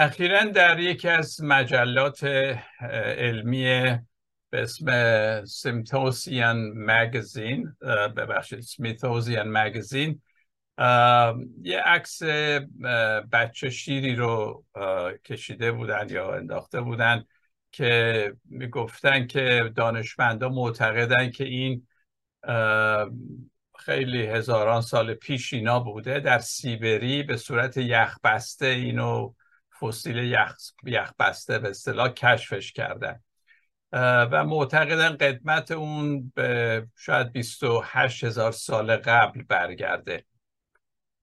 اخیرا در یکی از مجلات علمی به اسم سیمتوسیان مگزین ببخشید سمیتوزیان مگزین یه عکس بچه شیری رو کشیده بودن یا انداخته بودن که می‌گفتن که دانشمندا معتقدن که این خیلی هزاران سال پیش اینا بوده در سیبری به صورت یخبسته اینو فسیل یخ, یخبسته به اصطلاح کشفش کردن. و معتقدن قدمت اون به شاید 28 هزار سال قبل برگرده.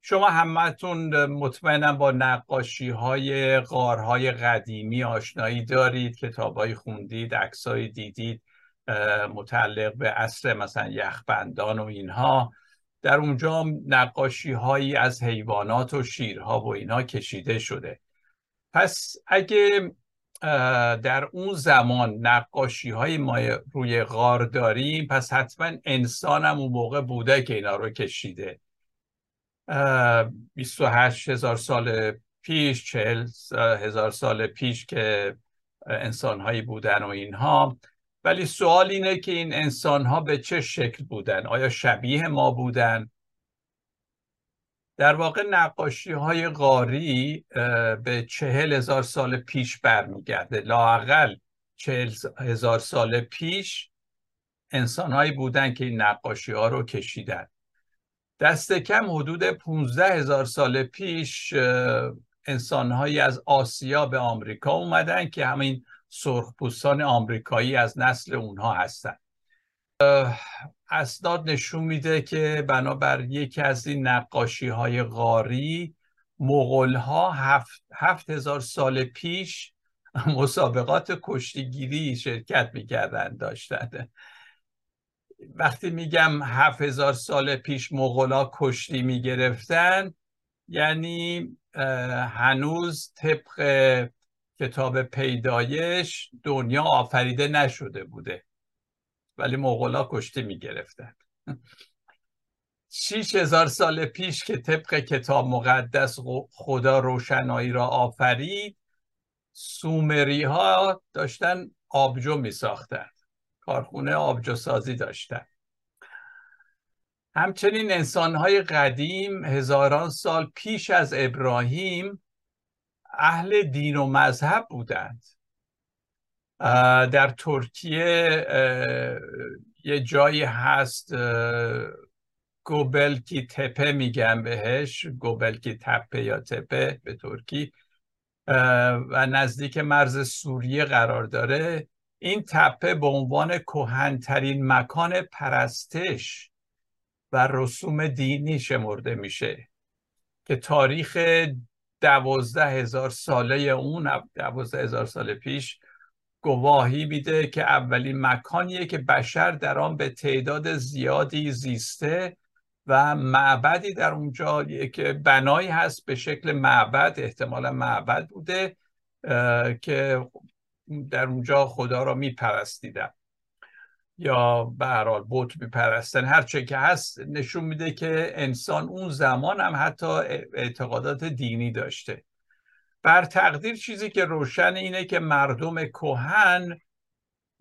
شما همتون مطمئنم با نقاشی های غارهای قدیمی آشنایی دارید کتابایی خوندید عکسایی دیدید متعلق به اصر مثلا یخبندان و اینها. در اونجا نقاشی هایی از حیوانات و شیرها و اینها کشیده شده. پس اگه در اون زمان نقاشی های ما روی غار داریم پس حتما انسان هم اون موقع بوده که اینا رو کشیده. 28 هزار سال پیش 40 هزار سال پیش که انسان هایی بودن و اینها. ولی سوال اینه که این انسان ها به چه شکل بودن؟ آیا شبیه ما بودن؟ در واقع نقاشی های غاری به چهل هزار سال پیش برمیگرده. لاقل چهل هزار سال پیش انسان هایی بودن که این نقاشی ها رو کشیدن. دست کم حدود 15 هزار سال پیش انسانهایی از آسیا به آمریکا اومدن که همین سرخپوستان آمریکایی از نسل اونها هستن. اسناد نشون میده که بنابر یکی از این نقاشی های غاری مغول ها هفت, هفت هزار سال پیش مسابقات کشتیگیری شرکت می‌کردن داشتن. وقتی میگم هفت هزار سال پیش مغلا کشتی می‌گرفتن یعنی هنوز طبق کتاب پیدایش دنیا آفریده نشده بوده. ولی مغلا کشتی می‌گرفتن شیش هزار سال پیش که طبق کتاب مقدس خدا روشنایی را آفرید سومری ها داشتن آبجو می ساختن کارخونه آبجو سازی داشتن. همچنین انسانهای قدیم هزاران سال پیش از ابراهیم اهل دین و مذهب بودند. در ترکیه یه جایی هست گوبلکی تپه میگن بهش گوبلکی تپه یا تپه به ترکی و نزدیک مرز سوریه قرار داره. این تپه به عنوان کهنترین مکان پرستش و رسوم دینی شمرده میشه که تاریخ دوازده هزار ساله اون دوازده هزار سال پیش گواهی میده که اولین مکانیه که بشر در آن به تعداد زیادی زیسته و معبدی در اونجا که بنایی هست به شکل معبد احتمالا معبد بوده که در اونجا خدا را میپرستیدن یا به بت میپرستن. هر چه که هست نشون میده که انسان اون زمان هم حتی اعتقادات دینی داشته. بر تقدیر چیزی که روشن اینه که مردم کهن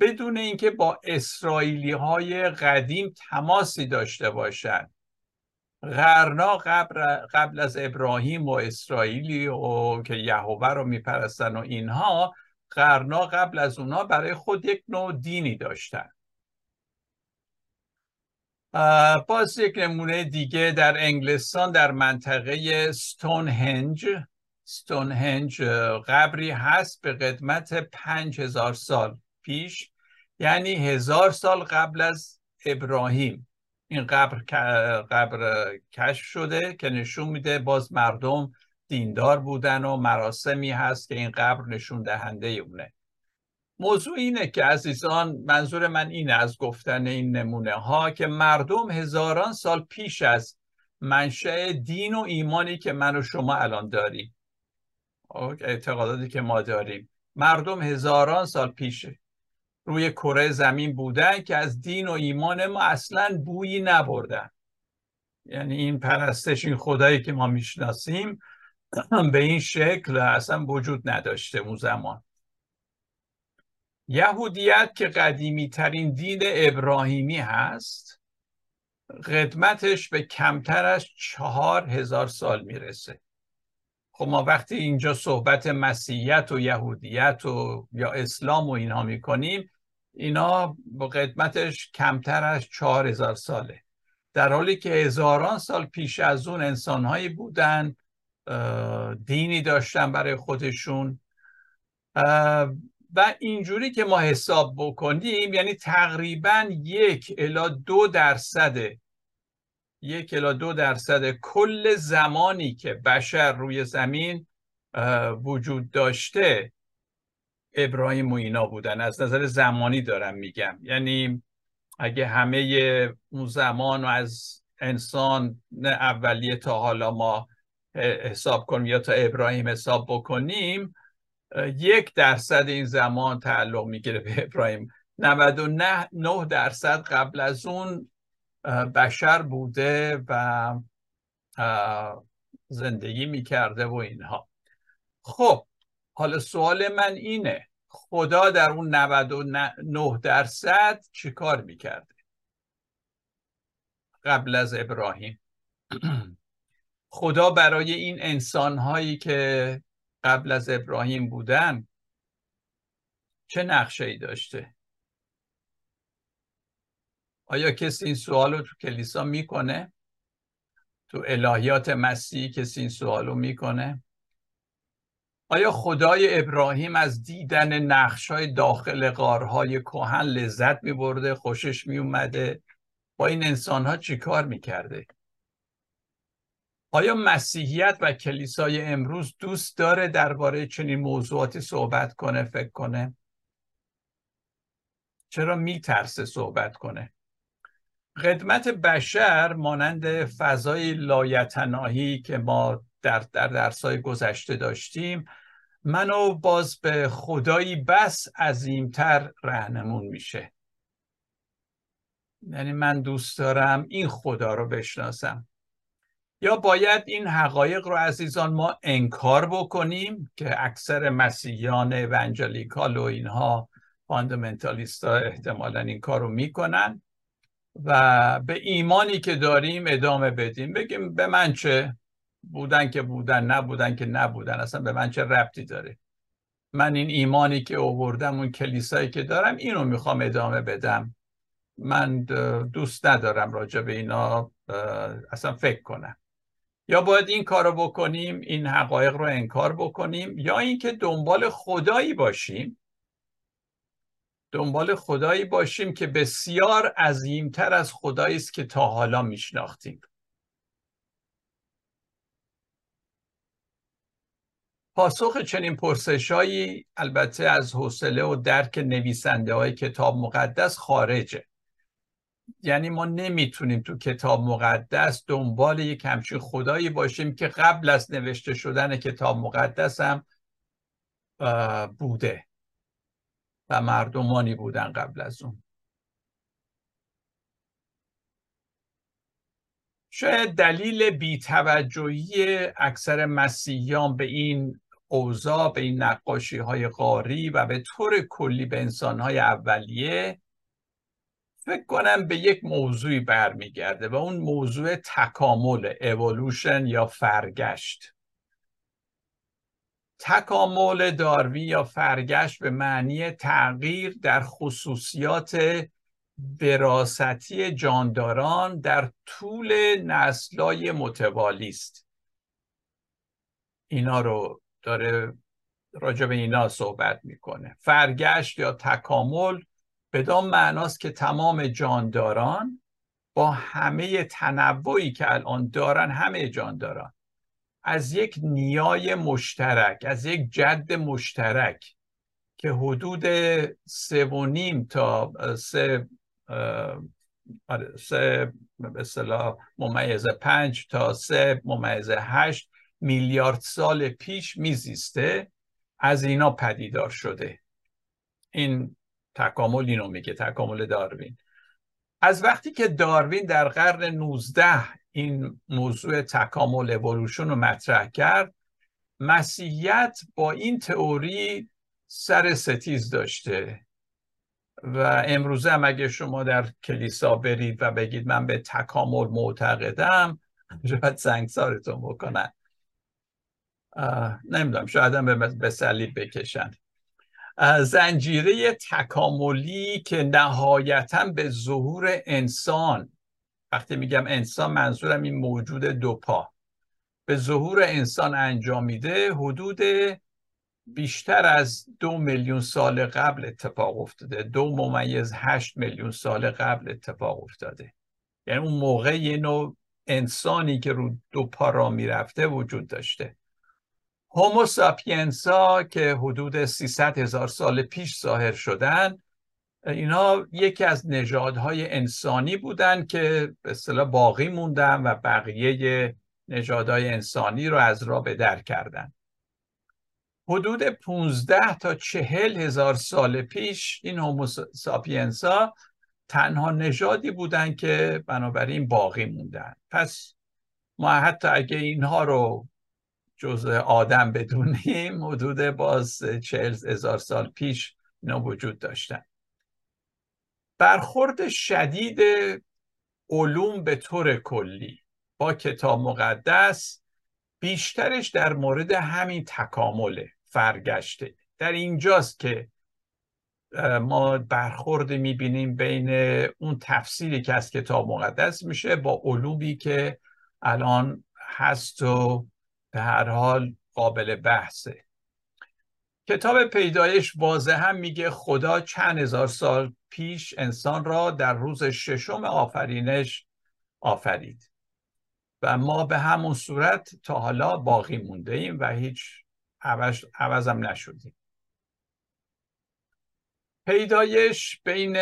بدون اینکه با اسرائیلی های قدیم تماسی داشته باشند. غرنا قبل, قبل از ابراهیم و اسرائیلی و که یهوه رو میپرستن و اینها قرنا قبل از اونها برای خود یک نوع دینی داشتن. باز یک نمونه دیگه در انگلستان در منطقه ستون هنج ستون هنج قبری هست به قدمت پنج هزار سال پیش. یعنی هزار سال قبل از ابراهیم. این قبر قبر کشف شده که نشون میده باز مردم دیندار بودن و مراسمی هست که این قبر نشون دهنده اونه. موضوع اینه که عزیزان منظور من اینه از گفتن این نمونه ها که مردم هزاران سال پیش از منشأ دین و ایمانی که من و شما الان داریم. اعتقاداتی که ما داریم. مردم هزاران سال پیشه روی کره زمین بودن که از دین و ایمان ما اصلا بویی نبردن. یعنی این پرستش این خدایی که ما می‌شناسیم به این شکل اصلا وجود نداشته اون زمان. یهودیت که قدیمی ترین دین ابراهیمی هست قدمتش به کمتر از چهار هزار سال می‌رسه. خب ما وقتی اینجا صحبت مسیحیت و یهودیت و یا اسلام و اینها می‌کنیم اینا با قدمتش کمتر از چهار هزار ساله. در حالی که هزاران سال پیش از اون انسانهایی بودن دینی داشتن برای خودشون. و اینجوری که ما حساب بکنیم یعنی تقریبا یک الا دو درصد یک الا دو درصد کل زمانی که بشر روی زمین وجود داشته ابراهیم و اینا بودن. از نظر زمانی دارم میگم. یعنی اگه همه اون زمان و از انسان اولیه تا حالا ما حساب کنیم یا تا ابراهیم حساب بکنیم یک درصد این زمان تعلق می‌گیره به ابراهیم. 99 درصد قبل از اون بشر بوده و زندگی می‌کرده و اینها. خب حالا سوال من اینه خدا در اون 99 درصد کار می‌کرده؟ قبل از ابراهیم. خدا برای این انسان هایی که قبل از ابراهیم بودن چه نقشه ای داشته؟ آیا کسی این سوال رو تو کلیسا می‌کنه؟ تو الهیات مسیحی کسی این سوال رو می‌کنه؟ آیا خدای ابراهیم از دیدن نقش های داخل غارهای کهن لذت می برده خوشش می اومده با این انسان ها چی کار می کرده آیا مسیحیت و کلیسای امروز دوست داره درباره چنین موضوعاتی صحبت کنه فکر کنه؟ چرا میترسه صحبت کنه؟ خدمت بشر مانند فضای لایتناهی که ما در, در درسای گذشته داشتیم منو باز به خدایی بس عظیمتر رهنمون میشه. یعنی من دوست دارم این خدا رو بشناسم. یا باید این حقایق رو عزیزان ما انکار بکنیم که اکثر مسیحیان اونجلیکال و اینها فاندمنتالیست ها احتمالا این کار رو می‌کنن. و به ایمانی که داریم ادامه بدیم. بگیم به من چه بودن که بودن نبودن که نبودن. اصلا به من چه ربطی داره؟ من این ایمانی که اووردم اون کلیسایی که دارم اینو می‌خوام ادامه بدم. من دوست ندارم راجع به اینا اصلا فکر کنم. یا باید این کارو بکنیم این حقایق رو انکار بکنیم یا اینکه دنبال خدایی باشیم. دنبال خدایی باشیم که بسیار عظیمتر از خدایی است که تا حالا میشناختیم. پاسخ چنین پرسشهایی البته از حوصله و درک نویسنده های کتاب مقدس خارجه. یعنی ما نمی‌تونیم تو کتاب مقدس دنبال یک همچین خدایی باشیم که قبل از نوشته شدن کتاب مقدس هم بوده. و مردمانی بودن قبل از اون. شاید دلیل بیتوجهی اکثر مسیحیان به این اوضاع به این نقاشی های قاری و به طور کلی به انسان های اولیه فکر کنم به یک موضوعی برمیگرده و اون موضوع تکامل اولوشن یا فرگشت. تکامل داروی یا فرگشت به معنی تغییر در خصوصیات براستی جانداران در طول نسلای متوالی است اینا رو داره راجع به اینا صحبت می‌کنه. فرگشت یا تکامل بدان معناست که تمام جانداران با همه تنوعی که الان دارن همه جانداران از یک نیای مشترک از یک جد مشترک که حدود سه و نیم تا سه آره، سه به ممیز پنج تا سه ممیز هشت میلیارد سال پیش میزیسته از اینا پدیدار شده. این تکامل اینو میگه تکامل داروین. از وقتی که داروین در قرن 19 این موضوع تکامل اولوشن رو مطرح کرد. مسیحیت با این تئوری سر ستیز داشته. و امروزه هم اگه شما در کلیسا برید و بگید من به تکامل معتقدم شاید سنگسارتون بکنن. نمی‌دونم شاید هم به صلیب بکشن. زنجیره تکاملی که نهایتا به ظهور انسان وقتی میگم انسان منظورم این موجود دو پا. به ظهور انسان انجامیده حدود بیشتر از دو میلیون سال قبل اتفاق افتاده. دو ممیز هشت میلیون سال قبل اتفاق افتاده. یعنی اون موقع یه نوع انسانی که رو دو پا را می‌رفته وجود داشته. هومو ساپینسا که حدود 300 هزار سال پیش ظاهر شدن اینا یکی از نژادهای انسانی بودن که به اصطلاح باقی موندن و بقیه نژادهای انسانی رو از را به در کردن. حدود 15 تا 40 هزار سال پیش این هومو ساپینسا تنها نژادی بودن که بنابراین باقی موندن. پس ما حتی اگه اینها رو جزء آدم بدونیم حدود باز چهل هزار سال پیش اینا وجود داشتن. برخورد شدید علوم به طور کلی با کتاب مقدس بیشترش در مورد همین تکامله فرگشته. در اینجاست که ما برخورد می‌بینیم بین اون تفسیری که از کتاب مقدس میشه با علومی که الان هست و به هر حال قابل بحثه. کتاب پیدایش واضح هم میگه خدا چند هزار سال پیش انسان را در روز ششم آفرینش آفرید. و ما به همون صورت تا حالا باقی مونده ایم و هیچ عوض, عوضم نشدیم. پیدایش بین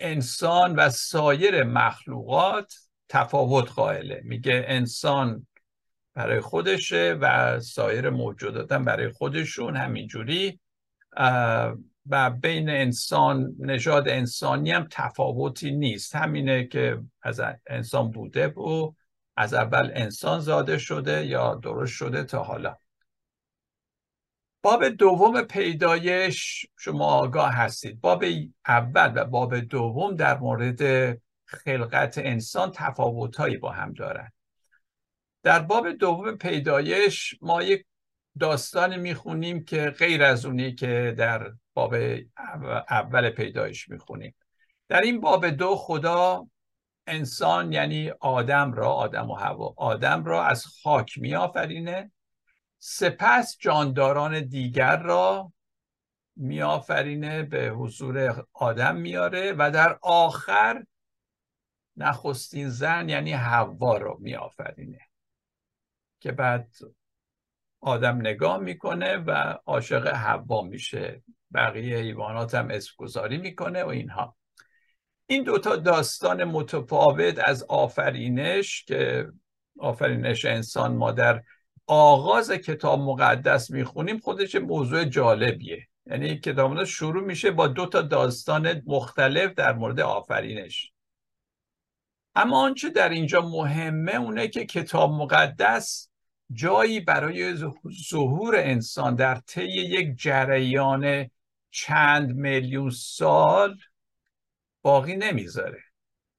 انسان و سایر مخلوقات تفاوت قائله. میگه انسان برای خودشه و سایر موجودات هم برای خودشون. همینجوری و بین انسان نژاد انسانی هم تفاوتی نیست. همینه که از انسان بوده و از اول انسان زاده شده یا درست شده تا حالا. باب دوم پیدایش شما آگاه هستید. باب اول و باب دوم در مورد خلقت انسان تفاوتهایی با هم دارند در باب دوم پیدایش ما یک داستان می‌خونیم که غیر از اونی که در باب اول پیدایش می‌خونیم. در این باب دو خدا انسان یعنی آدم را آدم و هوا آدم را از خاک میآفرینه. سپس جانداران دیگر را میآفرینه به حضور آدم میاره و در آخر نخستین زن یعنی حوا را میآفرینه که بعد آدم نگاه می‌کنه و عاشق حوا میشه. بقیه حیوانات هم اسم گذاری می‌کنه و اینها. این دوتا داستان متفاوت از آفرینش که آفرینش انسان ما در آغاز کتاب مقدس می‌خونیم خودش موضوع جالبیه. یعنی کتاب شروع میشه با دو تا داستان مختلف در مورد آفرینش. اما آنچه در اینجا مهمه اونه که کتاب مقدس جایی برای ظهور انسان در طی یک جریان چند میلیون سال باقی نمی‌ذاره.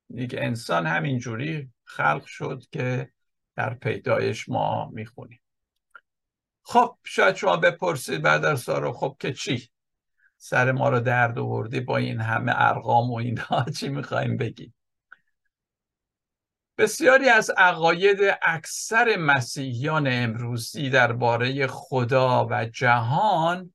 یک انسان همینجوری خلق شد که در پیدایش ما می‌خونیم. خب شاید شما بپرسید بعد از سارو خب که چی؟ سر ما رو درد آوردی با این همه ارقام و اینها چی می‌خوایم بگیم؟ بسیاری از عقاید اکثر مسیحیان امروزی درباره خدا و جهان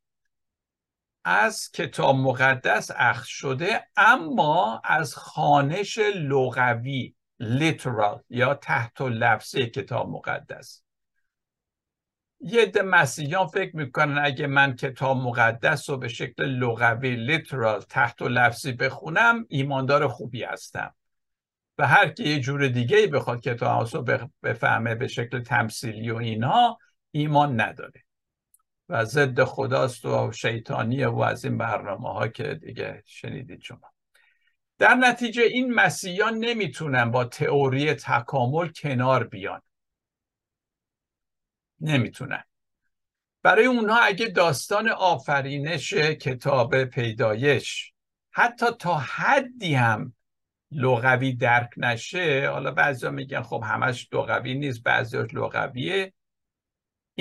از کتاب مقدس اخذ شده اما از خانش لغوی لیترال یا تحت لفظی کتاب مقدس. یه عده مسیحیان فکر می‌کنن اگه من کتاب مقدس رو به شکل لغوی لیترال تحت لفظی بخونم ایماندار خوبی هستم. و هر کی یه جور دیگه بخواد کتاب رو بفهمه به شکل تمثیلی و اینها ایمان نداره. و ضد خداست و شیطانیه و از این برنامه ها که دیگه شنیدید شما. در نتیجه این مسیحیان نمی‌تونن با تئوری تکامل کنار بیان. نمی‌تونن. برای اونها اگه داستان آفرینش کتاب پیدایش حتی تا حدی هم لغوی درک نشه حالا بعضی میگن خب همش لغوی نیست بعضی لغویه.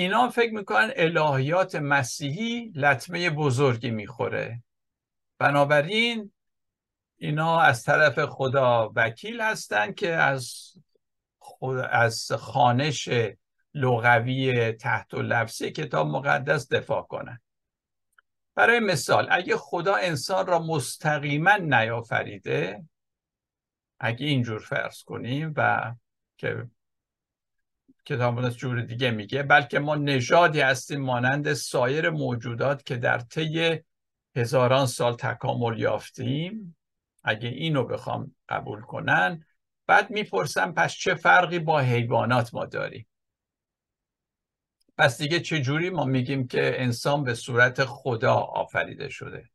اینا فکر می‌کنن الهیات مسیحی لطمه بزرگی می‌خوره. بنابراین اینا از طرف خدا وکیل هستند که از خود از خانش لغوی تحت و لفظی کتاب مقدس دفاع کنند برای مثال اگه خدا انسان را مستقیما نیافریده اگه اینجور فرض کنیم و که کتاب از جور دیگه میگه بلکه ما نژادی هستیم مانند سایر موجودات که در طی هزاران سال تکامل یافتیم. اگه اینو بخوام قبول کنن بعد می‌پرسم پس چه فرقی با حیوانات ما داریم پس دیگه چه جوری ما میگیم که انسان به صورت خدا آفریده شده؟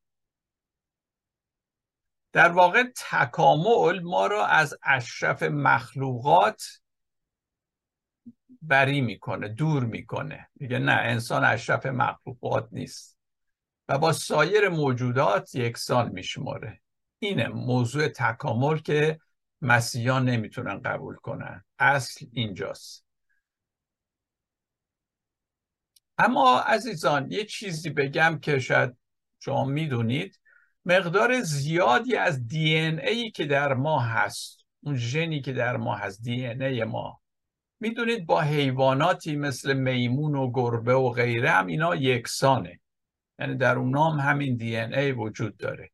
در واقع تکامل ما را از اشرف مخلوقات بری می‌کنه دور می‌کنه. میگه نه انسان اشرف مخلوقات نیست. و با سایر موجودات یکسان میشماره. اینه موضوع تکامل که مسیحیان نمی‌تونن قبول کنن. اصل اینجاست. اما عزیزان یه چیزی بگم که شاید شما می‌دونید. مقدار زیادی از دی ای که در ما هست اون ژنی که در ما هست دی ای ما می‌دونید با حیواناتی مثل میمون و گربه و غیره هم اینا یکسانه. یعنی در اونام همین دی ای وجود داره.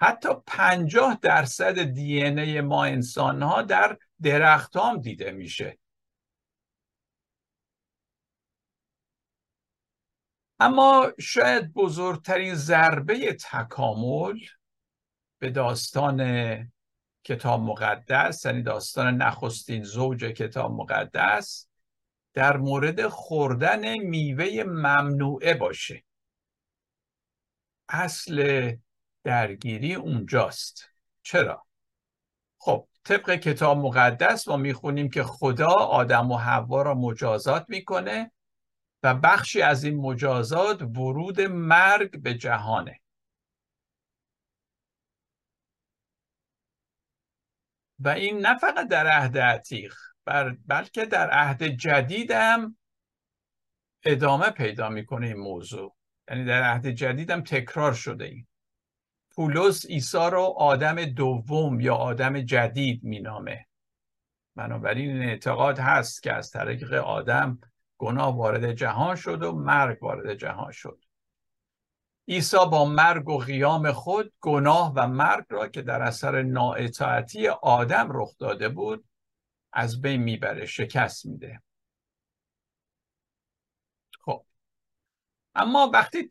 حتی پنجاه درصد دی ای ما انسان ها در درخت هم دیده میشه. اما شاید بزرگترین ضربه تکامل به داستان کتاب مقدس یعنی داستان نخستین زوج کتاب مقدس در مورد خوردن میوه ممنوعه باشه. اصل درگیری اونجاست. چرا؟ خب طبق کتاب مقدس ما می‌خونیم که خدا آدم و حوا را مجازات می‌کنه و بخشی از این مجازات ورود مرگ به جهانه. و این نه فقط در عهد عتیق بلکه در عهد جدید هم ادامه پیدا می‌کنه این موضوع. یعنی در عهد جدید هم تکرار شده این. پولس عیسی رو آدم دوم یا آدم جدید مینامه. بنابراین این اعتقاد هست که از طریق آدم گناه وارد جهان شد و مرگ وارد جهان شد. عیسی با مرگ و قیام خود گناه و مرگ را که در اثر نااطاعتی آدم رخ داده بود از بین می‌بره شکست میده. خب. اما وقتی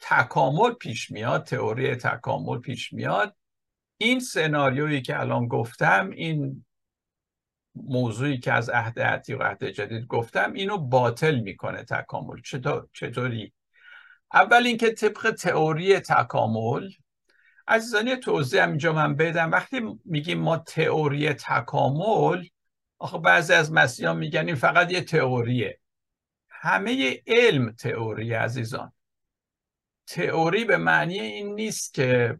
تکامل پیش میاد تئوری تکامل پیش میاد این سناریویی که الان گفتم این موضوعی که از عهد عتیق و عهد جدید گفتم اینو باطل می‌کنه تکامل. چطور چطوری اول اینکه طبق تئوری تکامل عزیزان توضیح هم اینجا من بدم. وقتی میگیم ما تئوری تکامل آخه بعضی از مسیحیان میگن این فقط یه تئوریه. همه علم تئوری عزیزان. تئوری به معنی این نیست که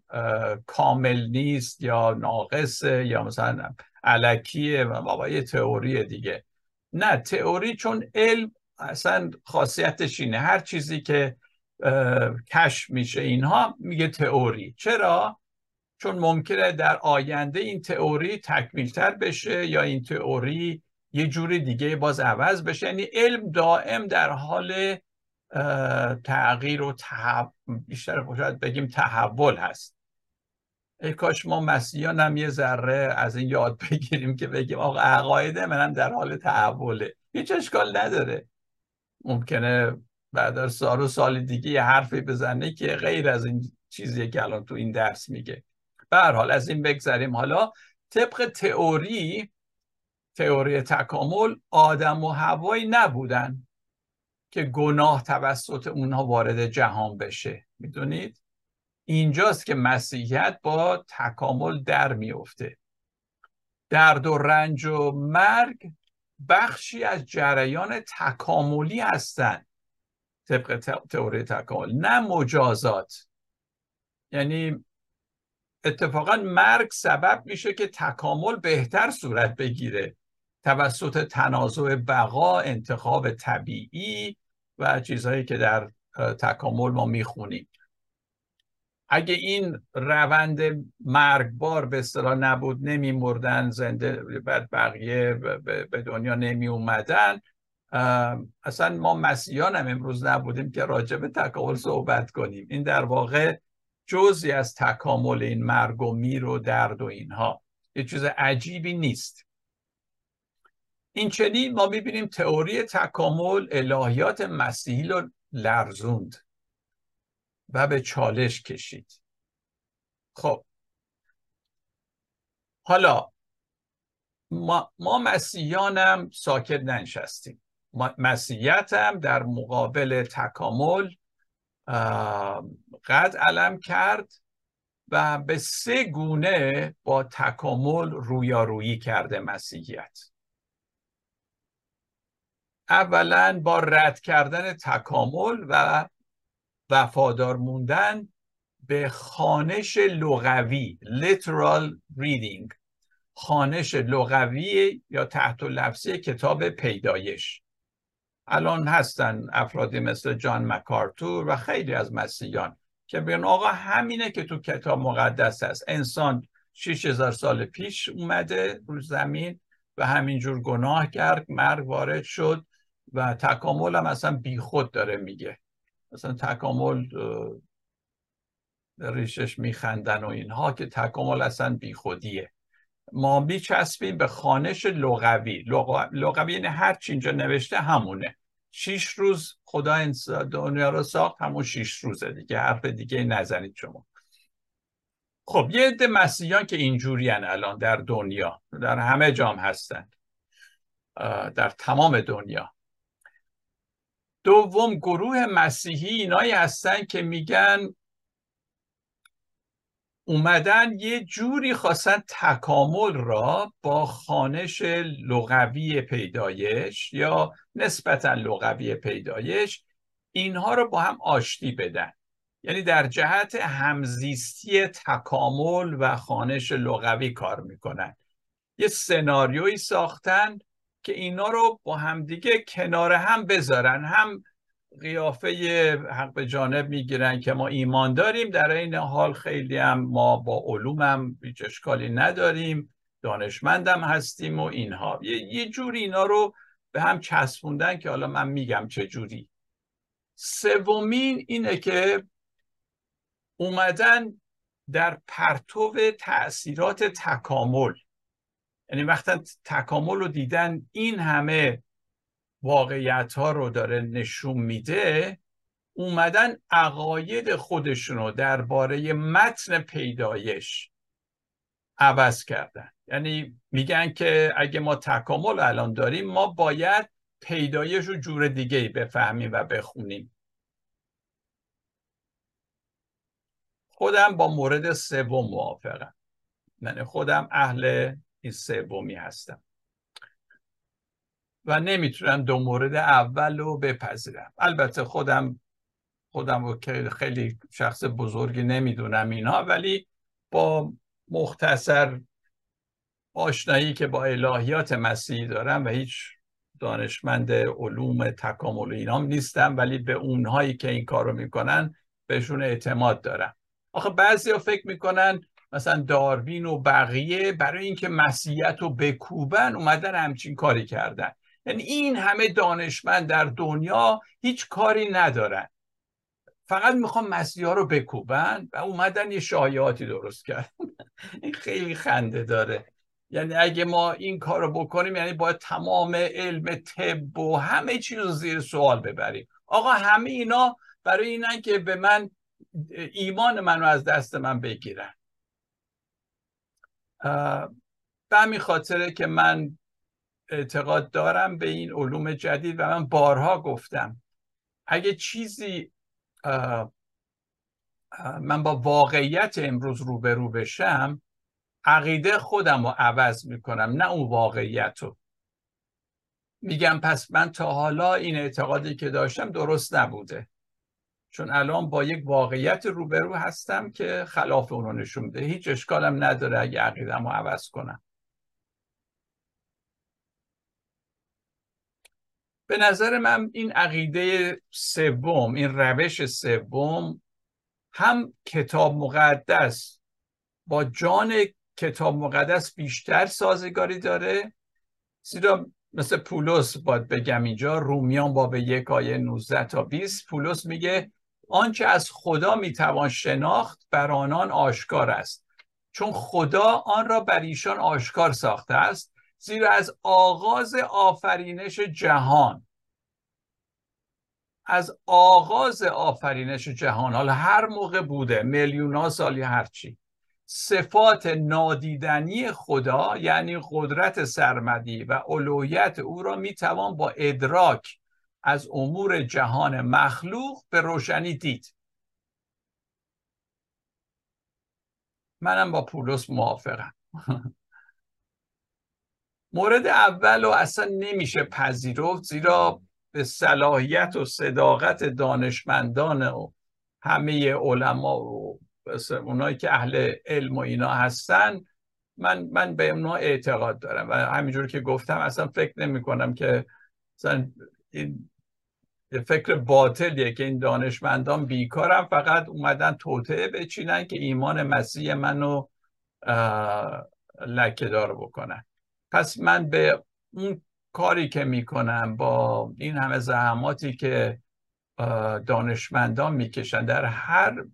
کامل نیست یا ناقصه یا مثلا علکیه و بابا یه تئوری دیگه. نه تئوری چون علم اصلا خاصیتش اینه. هر چیزی که کشف میشه. اینها میگه تئوری. چرا؟ چون ممکنه در آینده این تئوری تکمیلتر بشه یا این تئوری یه جوری دیگه باز عوض بشه. یعنی علم دائم در حال تغییر و بیشتر شاید بگیم تحول هست. ای کاش ما مسیحیان هم یه ذره از این یاد بگیریم که بگیم آقا عقاید منم در حال تحوله. هیچ اشکال نداره. ممکنه بعد از سال و سال دیگه یه حرفی بزنه که غیر از این چیزی که الان تو این درس میگه. به حال از این بگذریم. حالا طبق تئوری تئوری تکامل آدم و هوایی نبودن که گناه توسط اونها وارد جهان بشه. می‌دونید؟ اینجاست که مسیحیت با تکامل در میفته درد و رنج و مرگ بخشی از جریان تکاملی هستند طبق تئوری تکامل. نه مجازات. یعنی اتفاقا مرگ سبب میشه که تکامل بهتر صورت بگیره. توسط تنازع بقا انتخاب طبیعی و چیزهایی که در تکامل ما می‌خونیم. اگه این روند مرگبار به اصطلاح نبود نمیمردن زنده بعد بقیه به دنیا نمی اومدن اصلا ما مسیحیان هم امروز نبودیم که راجع به تکامل صحبت کنیم. این در واقع جزی از تکامل این مرگ و میر و درد و اینها. یه چیز عجیبی نیست. این چنین ما می‌بینیم تئوری تکامل الهیات مسیحی رو لرزوند و به چالش کشید. خب. حالا ما, ما مسیحیانم ساکت ننشستیم. مسیحیت هم در مقابل تکامل قد علم کرد و به سه گونه با تکامل رویارویی کرده مسیحیت. اولا با رد کردن تکامل و وفادار موندن به خانش لغوی literal reading. خانش لغوی یا تحت لفظی کتاب پیدایش. الان هستن افرادی مثل جان مکارتور و خیلی از مسیحیان که بیان آقا همینه که تو کتاب مقدس هست. انسان 6000 سال پیش اومده رو زمین و همینجور گناه کرد مرگ وارد شد و تکامل هم اصلا بیخود داره میگه. مثلا تکامل ریشش میخندن و اینها که تکامل اصلا بیخودیه ما میچسبیم به خانش لغوی. لغوی یعنی هر چی اینجا نوشته همونه. شیش روز خدا دنیا رو ساخت همون شیش روزه دیگه. حرف دیگه نزنید شما. خب یه عده مسیحیان که اینجوری الان در دنیا در همه جام هستن. در تمام دنیا. دوم گروه مسیحی اینایی هستن که میگن اومدن یه جوری خواستن تکامل را با خانش لغوی پیدایش یا نسبتا لغوی پیدایش اینها رو با هم آشتی بدن. یعنی در جهت همزیستی تکامل و خانش لغوی کار می‌کنن. یه سناریویی ساختن که اینا رو با همدیگه کنار هم بذارن هم قیافه حق به جانب می‌گیرن که ما ایمان داریم. در این حال خیلی هم ما با علوم هم هیچ اشکالی نداریم. دانشمندم هستیم و اینها. یه, یه جوری اینا رو به هم چسبوندن که حالا من میگم چه جوری. سومین اینه که اومدن در پرتو تاثیرات تکامل. یعنی وقتا تکامل رو دیدن این همه واقعیت ها رو داره نشون میده اومدن عقاید خودشون رو درباره متن پیدایش عوض کردن. یعنی میگن که اگه ما تکامل الان داریم ما باید پیدایش رو جور دیگه ای بفهمیم و بخونیم. خودم با مورد سوم موافقم. یعنی خودم اهل این سومی هستم. و نمی‌تونم دو مورد اول رو بپذیرم. البته خودم خودم رو که خیلی شخص بزرگی نمی‌دونم اینها ولی با مختصر آشنایی که با الهیات مسیحی دارم و هیچ دانشمند علوم تکامل و اینام نیستم ولی به اونهایی که این کارو می‌کنن بهشون اعتماد دارم. آخه بعضی ها فکر می‌کنن مثلا داروین و بقیه برای اینکه مسیحیت رو بکوبن اومدن همچین کاری کردن. یعنی این همه دانشمند در دنیا هیچ کاری ندارن. فقط می‌خوام مسیحا رو بکوبن و اومدن یه شایعاتی درست کردن. این خیلی خنده داره. یعنی اگه ما این کار رو بکنیم یعنی باید تمام علم طب و همه چیز رو زیر سوال ببریم. آقا همه اینا برای اینن که به من ایمان منو از دست من بگیرن. به همین خاطره که من اعتقاد دارم به این علوم جدید و من بارها گفتم. اگه چیزی من با واقعیت امروز روبرو بشم عقیده خودم رو عوض می‌کنم نه اون واقعیت رو میگم پس من تا حالا این اعتقادی که داشتم درست نبوده. چون الان با یک واقعیت روبرو هستم که خلاف اون رو نشون میده. هیچ اشکالم نداره اگه عقیدم رو عوض کنم. به نظر من این عقیده سوم این روش سوم هم کتاب مقدس با جان کتاب مقدس بیشتر سازگاری داره. زیرا مثل پولس باید بگم اینجا رومیان باب یک آیه 19 تا 20 پولس میگه آنچه از خدا می‌توان شناخت بر آنان آشکار است. چون خدا آن را بر ایشان آشکار ساخته است. زیرا از آغاز آفرینش جهان. از آغاز آفرینش جهان. حالا هر موقع بوده میلیون ها سال یا هرچی صفات نادیدنی خدا یعنی قدرت سرمدی و اولویت او را می‌توان با ادراک از امور جهان مخلوق به روشنی دید. منم با پولس موافقم. مورد اول و اصلا نمیشه پذیرفت زیرا به صلاحیت و صداقت دانشمندان و همه علما و اونایی که اهل علم و اینا هستن من من به اونا اعتقاد دارم و همینجور که گفتم اصلا فکر نمی کنم که مثلا این فکر باطلیه که این دانشمندان بیکارم فقط اومدن توطعه بچینن که ایمان مسیح منو لکه دار بکنن. پس من به اون کاری که می‌کنم با این همه زحماتی که دانشمندان می‌کشن در هر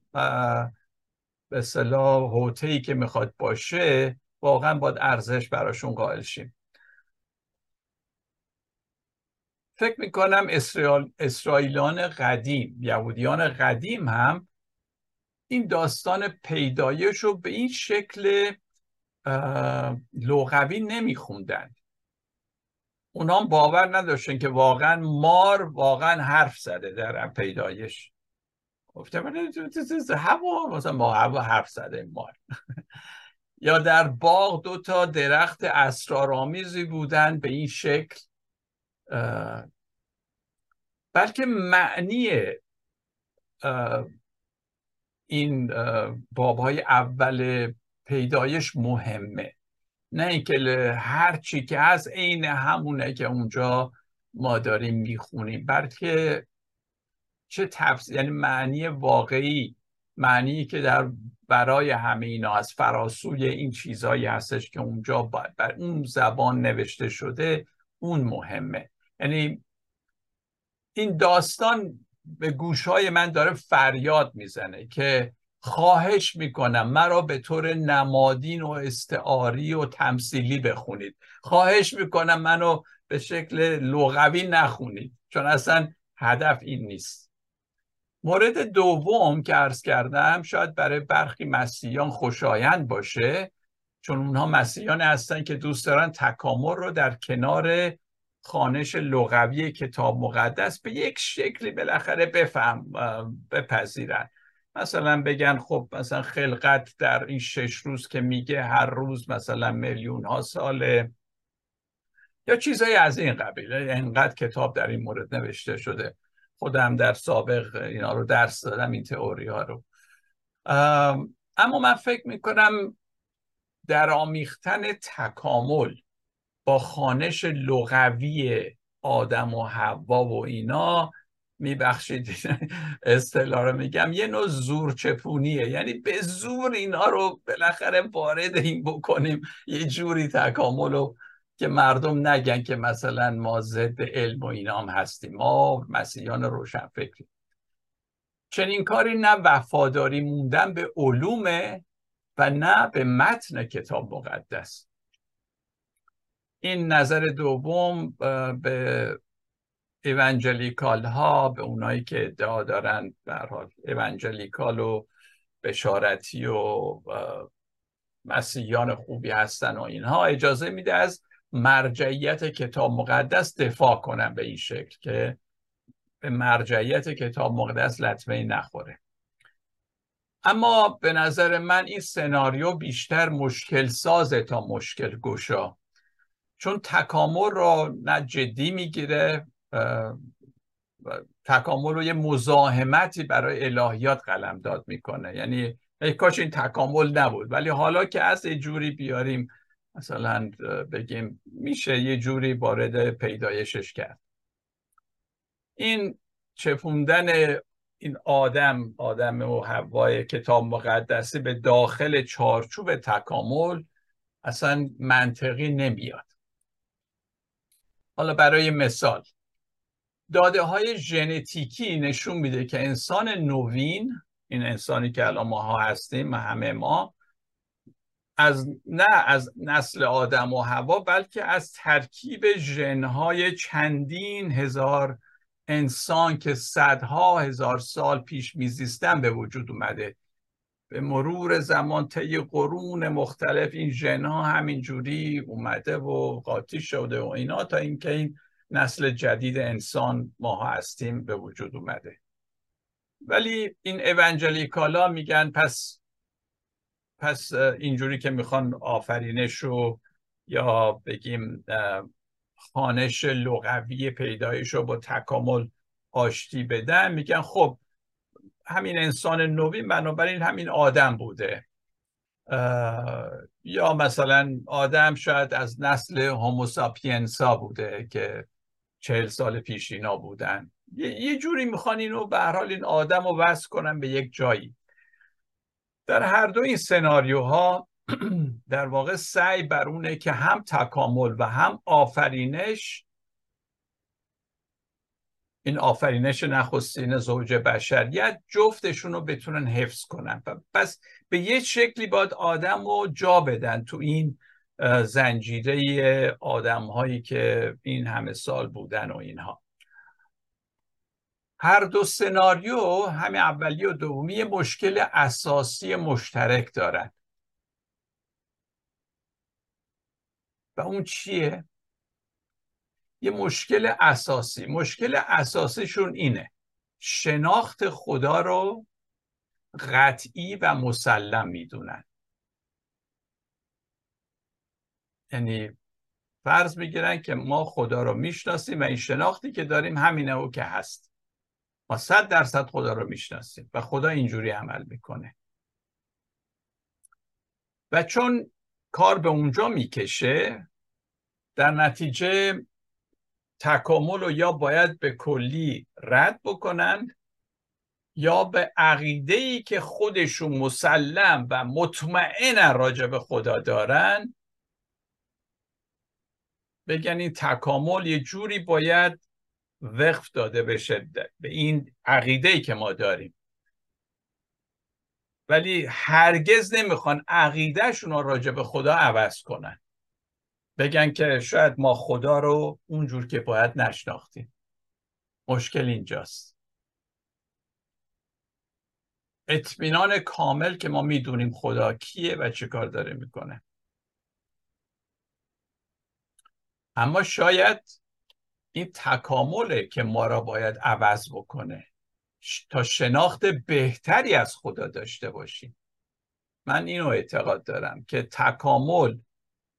به صلاح که می‌خواد باشه واقعا باید ارزش براشون قائل شیم. فکر می‌کنم اسرائیل، اسرائیلان قدیم یهودیان قدیم هم این داستان پیدایش رو به این شکل لغوی نمیخوندن. اونا باور نداشتن که واقعا مار واقعا حرف زده در پیدایش. گفته هوا مثلا با هوا حرف زده مار. یا در باغ دو تا درخت اسرارآمیزی بودن به این شکل. بلکه معنی این بابهای اول پیدایش مهمه. نه اینکه هر چی که هست عین همونه که اونجا ما داریم می‌خونیم. بلکه چه تفسیر یعنی معنی واقعی معنی که در برای همه اینا از فراسوی این چیزهایی هستش که اونجا بر اون زبان نوشته شده اون مهمه. یعنی این داستان به گوشهای من داره فریاد می‌زنه که خواهش می‌کنم مرا به طور نمادین و استعاری و تمثیلی بخونید. خواهش می‌کنم منو به شکل لغوی نخونید چون اصلا هدف این نیست. مورد دوم که عرض کردم شاید برای برخی مسیحیان خوشایند باشه چون اونها مسیحیان هستن که دوست دارن تکامل رو در کنار خانش لغوی کتاب مقدس به یک شکلی بالاخره بفهم بپذیرن. مثلا بگن خب مثلا خلقت در این شش روز که میگه هر روز مثلا میلیون ها ساله. یا چیزایی از این قبیل اینقدر کتاب در این مورد نوشته شده. خودم در سابق اینا رو درس دادم این تئوری ها رو. اما من فکر می‌کنم در آمیختن تکامل با خانش لغوی آدم و حوا و اینا میبخشید. اصطلاح رو میگم. یه نوع زور چپونیه یعنی به زور اینا رو بالاخره وارد این بکنیم. یه جوری تکامل رو که مردم نگن که مثلا ما ضد علم و اینا هم هستیم. ما مسیحیان روشن فکری چنین کاری نه وفاداری موندن به علومه و نه به متن کتاب مقدس. این نظر دوم به ایونجلیکال ها به اونایی که ادعا دارن حال ایونجلیکال و بشارتی و مسیحیان خوبی هستن و اینها اجازه میده از مرجعیت کتاب مقدس دفاع کنن به این شکل که به مرجعیت کتاب مقدس لطمه نخوره. اما به نظر من این سناریو بیشتر مشکل سازه تا مشکل گشا چون تکامل رو نه جدی می‌گیره تکامل رو یه مزاحمتی برای الهیات قلمداد می‌کنه. یعنی ای کاش این تکامل نبود. ولی حالا که از یه جوری بیاریم مثلا بگیم میشه یه جوری وارد پیدایشش کرد. این چپوندن این آدم آدم و هوای کتاب مقدسی به داخل چارچوب تکامل اصلا منطقی نمیاد. حالا برای مثال داده های ژنتیکی نشون میده که انسان نوین این انسانی که الان ماها هستیم همه ما از نه از نسل آدم و هوا بلکه از ترکیب ژنهای چندین هزار انسان که صدها هزار سال پیش میزیستن به وجود اومده. به مرور زمان طی قرون مختلف این ژنها همینجوری اومده و قاطی شده و اینا تا اینکه این نسل جدید انسان ما هستیم به وجود اومده. ولی این اونجلیکالا میگن پس پس اینجوری که می‌خوان آفرینش رو یا بگیم خانش لغوی پیدایش رو با تکامل آشتی بدن میگن خب همین انسان نوین بنابراین همین آدم بوده. یا مثلا آدم شاید از نسل هوموساپینسا بوده که چهل سال پیش اینا بودن. یه جوری می‌خوان اینو به حال این آدم رو وصل کنن به یک جایی. در هر دو این سناریوها در واقع سعی بر اونه که هم تکامل و هم آفرینش این آفرینش نخستین زوج بشریت جفتشون رو بتونن حفظ کنن. پس به یه شکلی باید آدم رو جا بدن تو این زنجیره آدم هایی که این همه سال بودن و اینها. هر دو سناریو همه اولی و دومی مشکل اساسی مشترک دارن. و اون چیه؟ یه مشکل اساسی. مشکل اساسیشون اینه. شناخت خدا رو قطعی و مسلم می‌دونن. یعنی فرض می‌گیرن که ما خدا رو می‌شناسیم و این شناختی که داریم همینه او که هست. ما صد درصد خدا رو می‌شناسیم و خدا اینجوری عمل می‌کنه. و چون کار به اونجا می‌کشه در نتیجه تکامل رو یا باید به کلی رد بکنن یا به عقیده ای که خودشون مسلم و مطمئن راجع به خدا دارن بگن این تکامل یه جوری باید وقف داده بشه به این عقیده ای که ما داریم. ولی هرگز نمی‌خوان عقیدهشون رو راجع به خدا عوض کنن. بگن که شاید ما خدا رو اونجور که باید نشناختیم. مشکل اینجاست. اطمینان کامل که ما می‌دونیم خدا کیه و چه کار داره می‌کنه. اما شاید این تکامله که ما را باید عوض بکنه. تا شناخت بهتری از خدا داشته باشیم. من اینو اعتقاد دارم که تکامل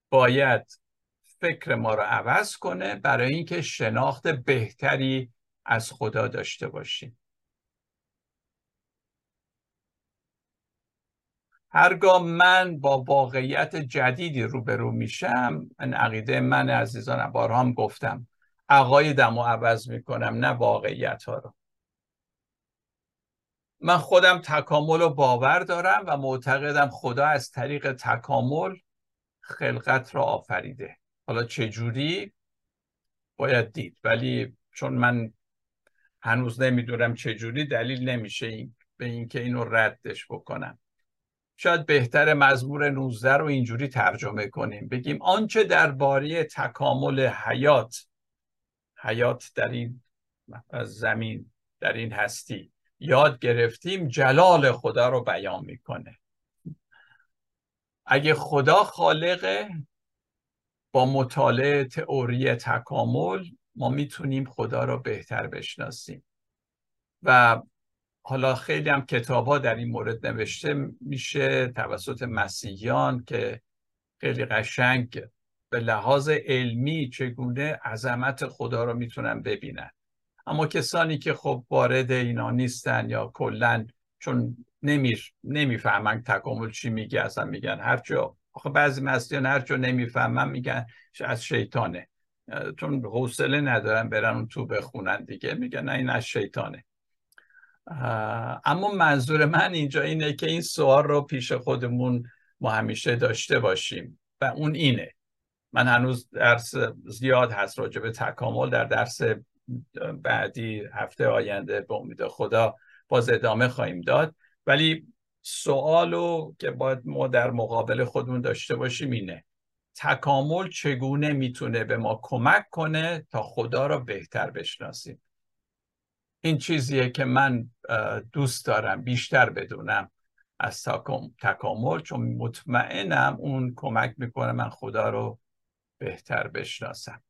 باید فکر ما رو عوض کنه برای اینکه شناخت بهتری از خدا داشته باشیم. هرگاه من با واقعیت جدیدی روبرو میشم من عقیده من عزیزان بارها هم گفتم عقایدم رو عوض می‌کنم نه واقعیت ها رو. من خودم تکامل رو باور دارم و معتقدم خدا از طریق تکامل خلقت را آفریده. حالا چجوری باید دید. ولی چون من هنوز نمی‌دونم چجوری دلیل نمیشه به اینکه اینو ردش بکنم. شاید بهتر مزمور 19 رو اینجوری ترجمه کنیم. بگیم آنچه درباره تکامل حیات حیات در این زمین در این هستی یاد گرفتیم جلال خدا رو بیان می‌کنه. اگه خدا خالقه با مطالعه تئوری تکامل ما می‌تونیم خدا رو بهتر بشناسیم. و حالا خیلی هم کتاب ها در این مورد نوشته میشه توسط مسیحیان که خیلی قشنگ به لحاظ علمی چگونه عظمت خدا رو می‌تونن ببینن؟ اما کسانی که خب وارد اینا نیستن یا کلا چون نمی‌فهمن تکامل چی میگه اصلا میگن هر جا. آخه بعضی مسیحیان هر جا نمی‌فهمن میگن از شیطانه. چون حوصله ندارن برن اون تو بخونن دیگه. میگن نه این از شیطانه. اما منظور من اینجا اینه که این سوال رو پیش خودمون ما همیشه داشته باشیم و اون اینه. من هنوز درس زیاد هست راجع به تکامل در درس بعدی هفته آینده به امید خدا باز ادامه خواهیم داد. ولی سوالو که باید ما در مقابل خودمون داشته باشیم اینه تکامل چگونه می‌تونه به ما کمک کنه تا خدا را بهتر بشناسیم؟ این چیزیه که من دوست دارم بیشتر بدونم از تکامل چون مطمئنم اون کمک می‌کنه من خدا رو بهتر بشناسم.